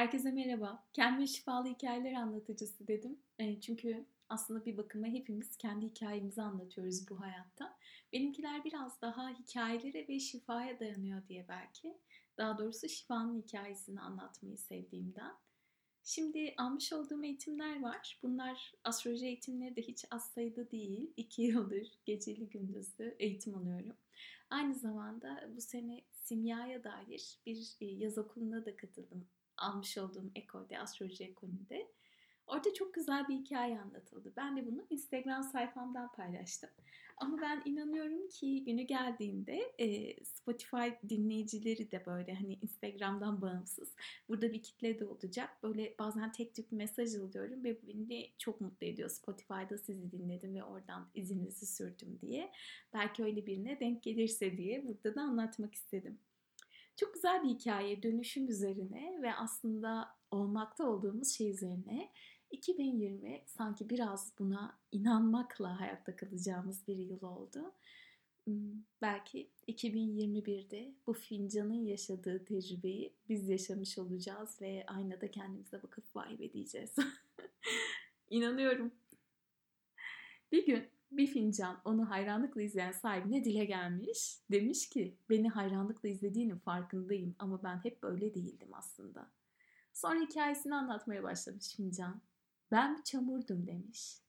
Herkese merhaba. Kendime şifalı hikayeler anlatıcısı dedim. E, çünkü aslında bir bakıma hepimiz kendi hikayemizi anlatıyoruz bu hayatta. Benimkiler biraz daha hikayelere ve şifaya dayanıyor diye belki. Daha doğrusu şifanın hikayesini anlatmayı sevdiğimden. Şimdi almış olduğum eğitimler var. Bunlar astroloji eğitimleri de hiç az sayıda değil. İki yıldır geceli gündüzlü eğitim alıyorum. Aynı zamanda bu sene simyaya dair bir e, yaz okuluna da katıldım almış olduğum ekolde, astroloji ekolünde. Orada çok güzel bir hikaye anlatıldı. Ben de bunu Instagram sayfamdan paylaştım. Ama ben inanıyorum ki günü geldiğinde e, Spotify dinleyicileri de böyle hani Instagram'dan bağımsız. Burada bir kitle de olacak. Böyle bazen tek tük mesaj alıyorum ve beni çok mutlu ediyor. Spotify'da sizi dinledim ve oradan izinizi sürdüm diye. Belki öyle birine denk gelirse diye burada da anlatmak istedim. Çok güzel bir hikaye dönüşüm üzerine ve aslında olmakta olduğumuz şey üzerine 2020 sanki biraz buna inanmakla hayatta kalacağımız bir yıl oldu. Hmm, belki 2021'de bu fincanın yaşadığı tecrübeyi biz yaşamış olacağız ve aynada kendimize bakıp vay be diyeceğiz. İnanıyorum. Bir gün bir fincan onu hayranlıkla izleyen sahibine dile gelmiş. Demiş ki beni hayranlıkla izlediğinin farkındayım ama ben hep böyle değildim aslında. Sonra hikayesini anlatmaya başlamış fincan. Ben bir çamurdum demiş.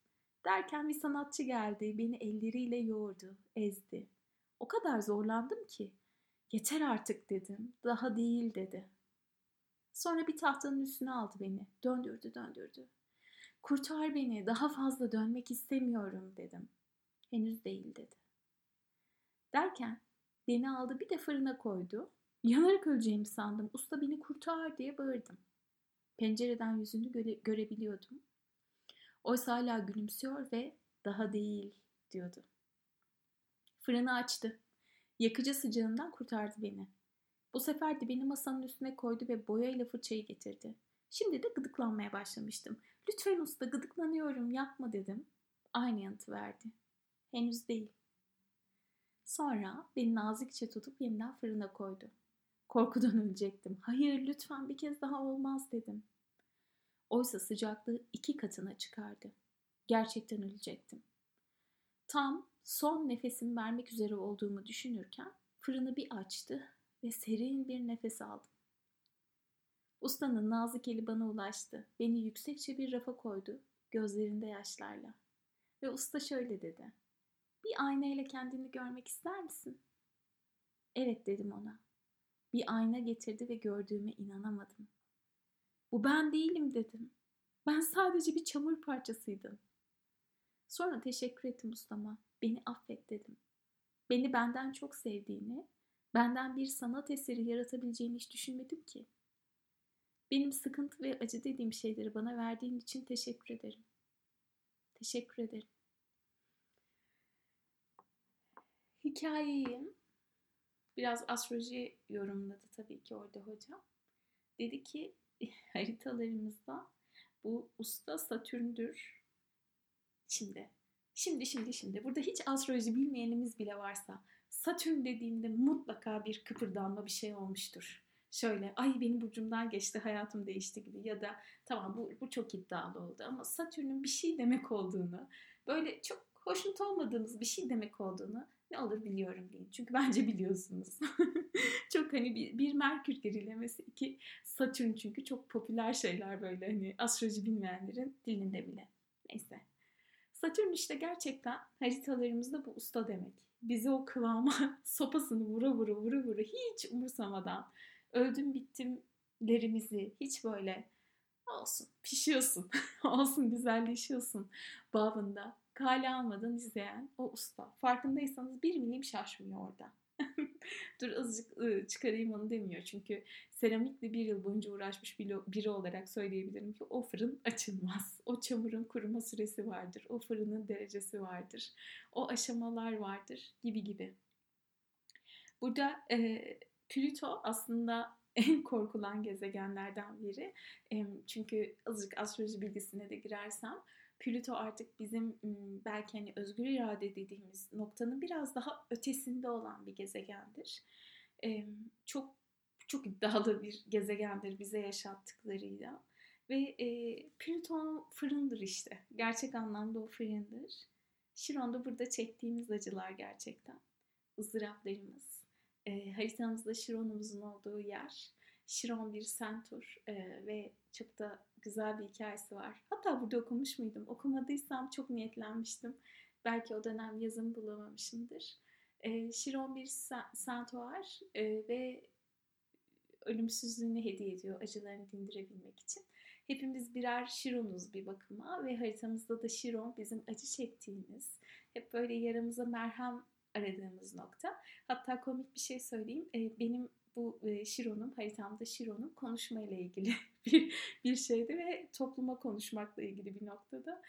Derken bir sanatçı geldi, beni elleriyle yoğurdu, ezdi. O kadar zorlandım ki. Yeter artık dedim, daha değil dedi. Sonra bir tahtanın üstüne aldı beni, döndürdü döndürdü. Kurtar beni, daha fazla dönmek istemiyorum dedim. Henüz değil dedi. Derken beni aldı bir de fırına koydu. Yanarak öleceğimi sandım. Usta beni kurtar diye bağırdım. Pencereden yüzünü göre, görebiliyordum. Oysa hala gülümsüyor ve daha değil diyordu. Fırını açtı. Yakıcı sıcağından kurtardı beni. Bu sefer de beni masanın üstüne koydu ve boyayla fırçayı getirdi. Şimdi de gıdıklanmaya başlamıştım. Lütfen usta gıdıklanıyorum yapma dedim. Aynı yanıtı verdi. Henüz değil. Sonra beni nazikçe tutup yeniden fırına koydu. Korkudan ölecektim. Hayır lütfen bir kez daha olmaz dedim. Oysa sıcaklığı iki katına çıkardı. Gerçekten ölecektim. Tam son nefesimi vermek üzere olduğumu düşünürken fırını bir açtı ve serin bir nefes aldım. Ustanın nazik eli bana ulaştı. Beni yüksekçe bir rafa koydu, gözlerinde yaşlarla. Ve usta şöyle dedi. Bir ayna ile kendini görmek ister misin? Evet dedim ona. Bir ayna getirdi ve gördüğüme inanamadım. Bu ben değilim dedim. Ben sadece bir çamur parçasıydım. Sonra teşekkür ettim ustama. Beni affet dedim. Beni benden çok sevdiğini, benden bir sanat eseri yaratabileceğini hiç düşünmedim ki. Benim sıkıntı ve acı dediğim şeyleri bana verdiğin için teşekkür ederim. Teşekkür ederim. Hikayeyi biraz astroloji yorumladı tabii ki orada hocam. Dedi ki haritalarımızda bu usta Satürn'dür. Şimdi, şimdi, şimdi, şimdi. Burada hiç astroloji bilmeyenimiz bile varsa Satürn dediğimde mutlaka bir kıpırdanma bir şey olmuştur. Şöyle ay benim burcumdan geçti hayatım değişti gibi ya da tamam bu, bu çok iddialı oldu ama Satürn'ün bir şey demek olduğunu böyle çok hoşnut olmadığınız bir şey demek olduğunu ne olur biliyorum deyin. Çünkü bence biliyorsunuz. çok hani bir, bir Merkür gerilemesi, iki Satürn çünkü çok popüler şeyler böyle hani astroloji bilmeyenlerin dilinde bile. Neyse. Satürn işte gerçekten haritalarımızda bu usta demek. Bizi o kıvama sopasını vura vura vura vura hiç umursamadan öldüm bittimlerimizi hiç böyle olsun pişiyorsun olsun güzelleşiyorsun babında kale almadan izleyen o usta. Farkındaysanız bir milim şaşmıyor orada. Dur azıcık ıı, çıkarayım onu demiyor. Çünkü seramikle bir yıl boyunca uğraşmış biri olarak söyleyebilirim ki o fırın açılmaz. O çamurun kuruma süresi vardır. O fırının derecesi vardır. O aşamalar vardır gibi gibi. Burada e, Plüto aslında en korkulan gezegenlerden biri. Çünkü azıcık astroloji bilgisine de girersem Plüto artık bizim belki hani özgür irade dediğimiz noktanın biraz daha ötesinde olan bir gezegendir. Çok çok iddialı bir gezegendir bize yaşattıklarıyla. Ve e, Plüton fırındır işte. Gerçek anlamda o fırındır. Şiron'da burada çektiğimiz acılar gerçekten. ızdıraplarımız. E, haritamızda Şiron'umuzun olduğu yer. Şiron bir sentur e, ve çok da güzel bir hikayesi var. Hatta burada okumuş muydum? Okumadıysam çok niyetlenmiştim. Belki o dönem yazım bulamamışımdır. E, Şiron bir sentuar e, ve ölümsüzlüğünü hediye ediyor acılarını dindirebilmek için. Hepimiz birer Şiron'uz bir bakıma ve haritamızda da Şiron bizim acı çektiğimiz, hep böyle yaramıza merhem aradığımız nokta. Hatta komik bir şey söyleyeyim. E, benim bu e, Şiron'um, haritamda Şiron'um konuşmayla ilgili bir, bir şeydi ve topluma konuşmakla ilgili bir noktada.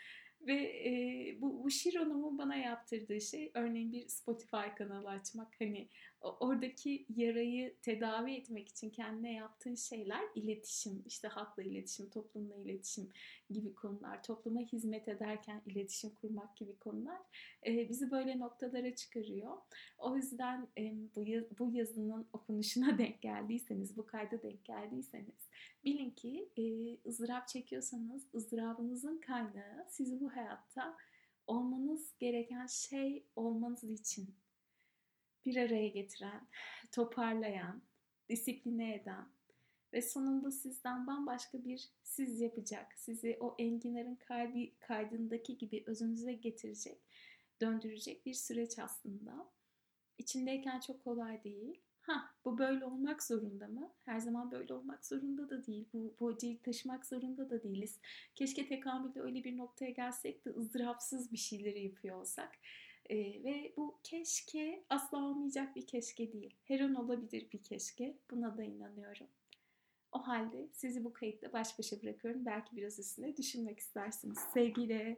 Ve e, bu, bu Şiron'umun bana yaptırdığı şey örneğin bir Spotify kanalı açmak. Hani oradaki yarayı tedavi etmek için kendine yaptığın şeyler iletişim, işte halkla iletişim, toplumla iletişim gibi konular, topluma hizmet ederken iletişim kurmak gibi konular e, bizi böyle noktalara çıkarıyor. O yüzden bu, bu yazının okunuşuna denk geldiyseniz, bu kayda denk geldiyseniz bilin ki e, ızdırap çekiyorsanız ızdırabınızın kaynağı sizi bu hayatta olmanız gereken şey olmanız için bir araya getiren, toparlayan, disipline eden ve sonunda sizden bambaşka bir siz yapacak, sizi o enginlerin kalbi kaydındaki gibi özünüze getirecek, döndürecek bir süreç aslında. İçindeyken çok kolay değil. Ha, bu böyle olmak zorunda mı? Her zaman böyle olmak zorunda da değil. Bu, bu acıyı taşımak zorunda da değiliz. Keşke tekamülde öyle bir noktaya gelsek de ızdırapsız bir şeyleri yapıyor olsak. E, ve bu keşke asla olmayacak bir keşke değil. Her an olabilir bir keşke. Buna da inanıyorum. O halde sizi bu kayıtla baş başa bırakıyorum. Belki biraz üstüne düşünmek istersiniz. Sevgiyle.